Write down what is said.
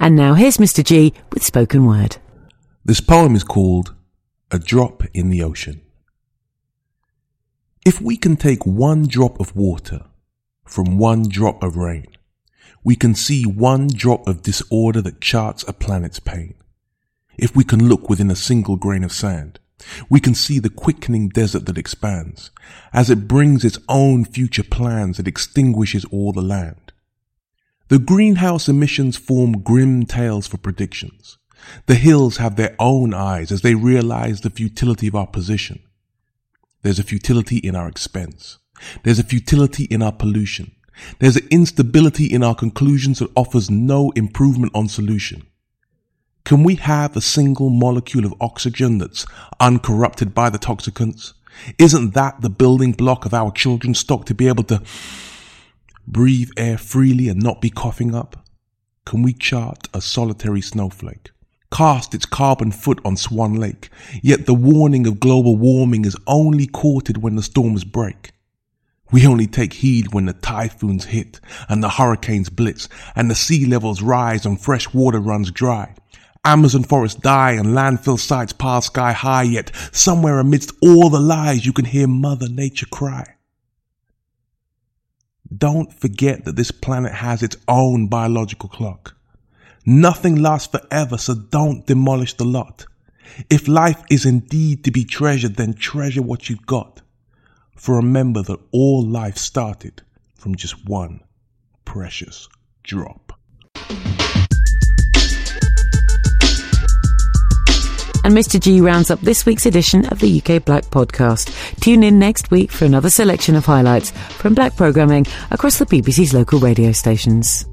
And now here's Mr. Gee with spoken word. This poem is called A Drop in the Ocean. If we can take one drop of water from one drop of rain, we can see one drop of disorder that charts a planet's pain. If we can look within a single grain of sand, we can see the quickening desert that expands. As it brings its own future plans, that extinguishes all the land. The greenhouse emissions form grim tales for predictions. The hills have their own eyes as they realize the futility of our position. There's a futility in our expense. There's a futility in our pollution. There's an instability in our conclusions that offers no improvement on solution. Can we have a single molecule of oxygen that's uncorrupted by the toxicants? Isn't that the building block of our children's stock to be able to breathe air freely and not be coughing up? Can we chart a solitary snowflake? Cast its carbon foot on Swan Lake, yet the warning of global warming is only courted when the storms break. We only take heed when the typhoons hit and the hurricanes blitz and the sea levels rise and fresh water runs dry. Amazon forests die and landfill sites pile sky high, yet somewhere amidst all the lies you can hear Mother Nature cry. Don't forget that this planet has its own biological clock. Nothing lasts forever, so don't demolish the lot. If life is indeed to be treasured, then treasure what you've got. For remember that all life started from just one precious drop. And Mr. Gee rounds up this week's edition of the UK Black podcast. Tune in next week for another selection of highlights from black programming across the BBC's local radio stations.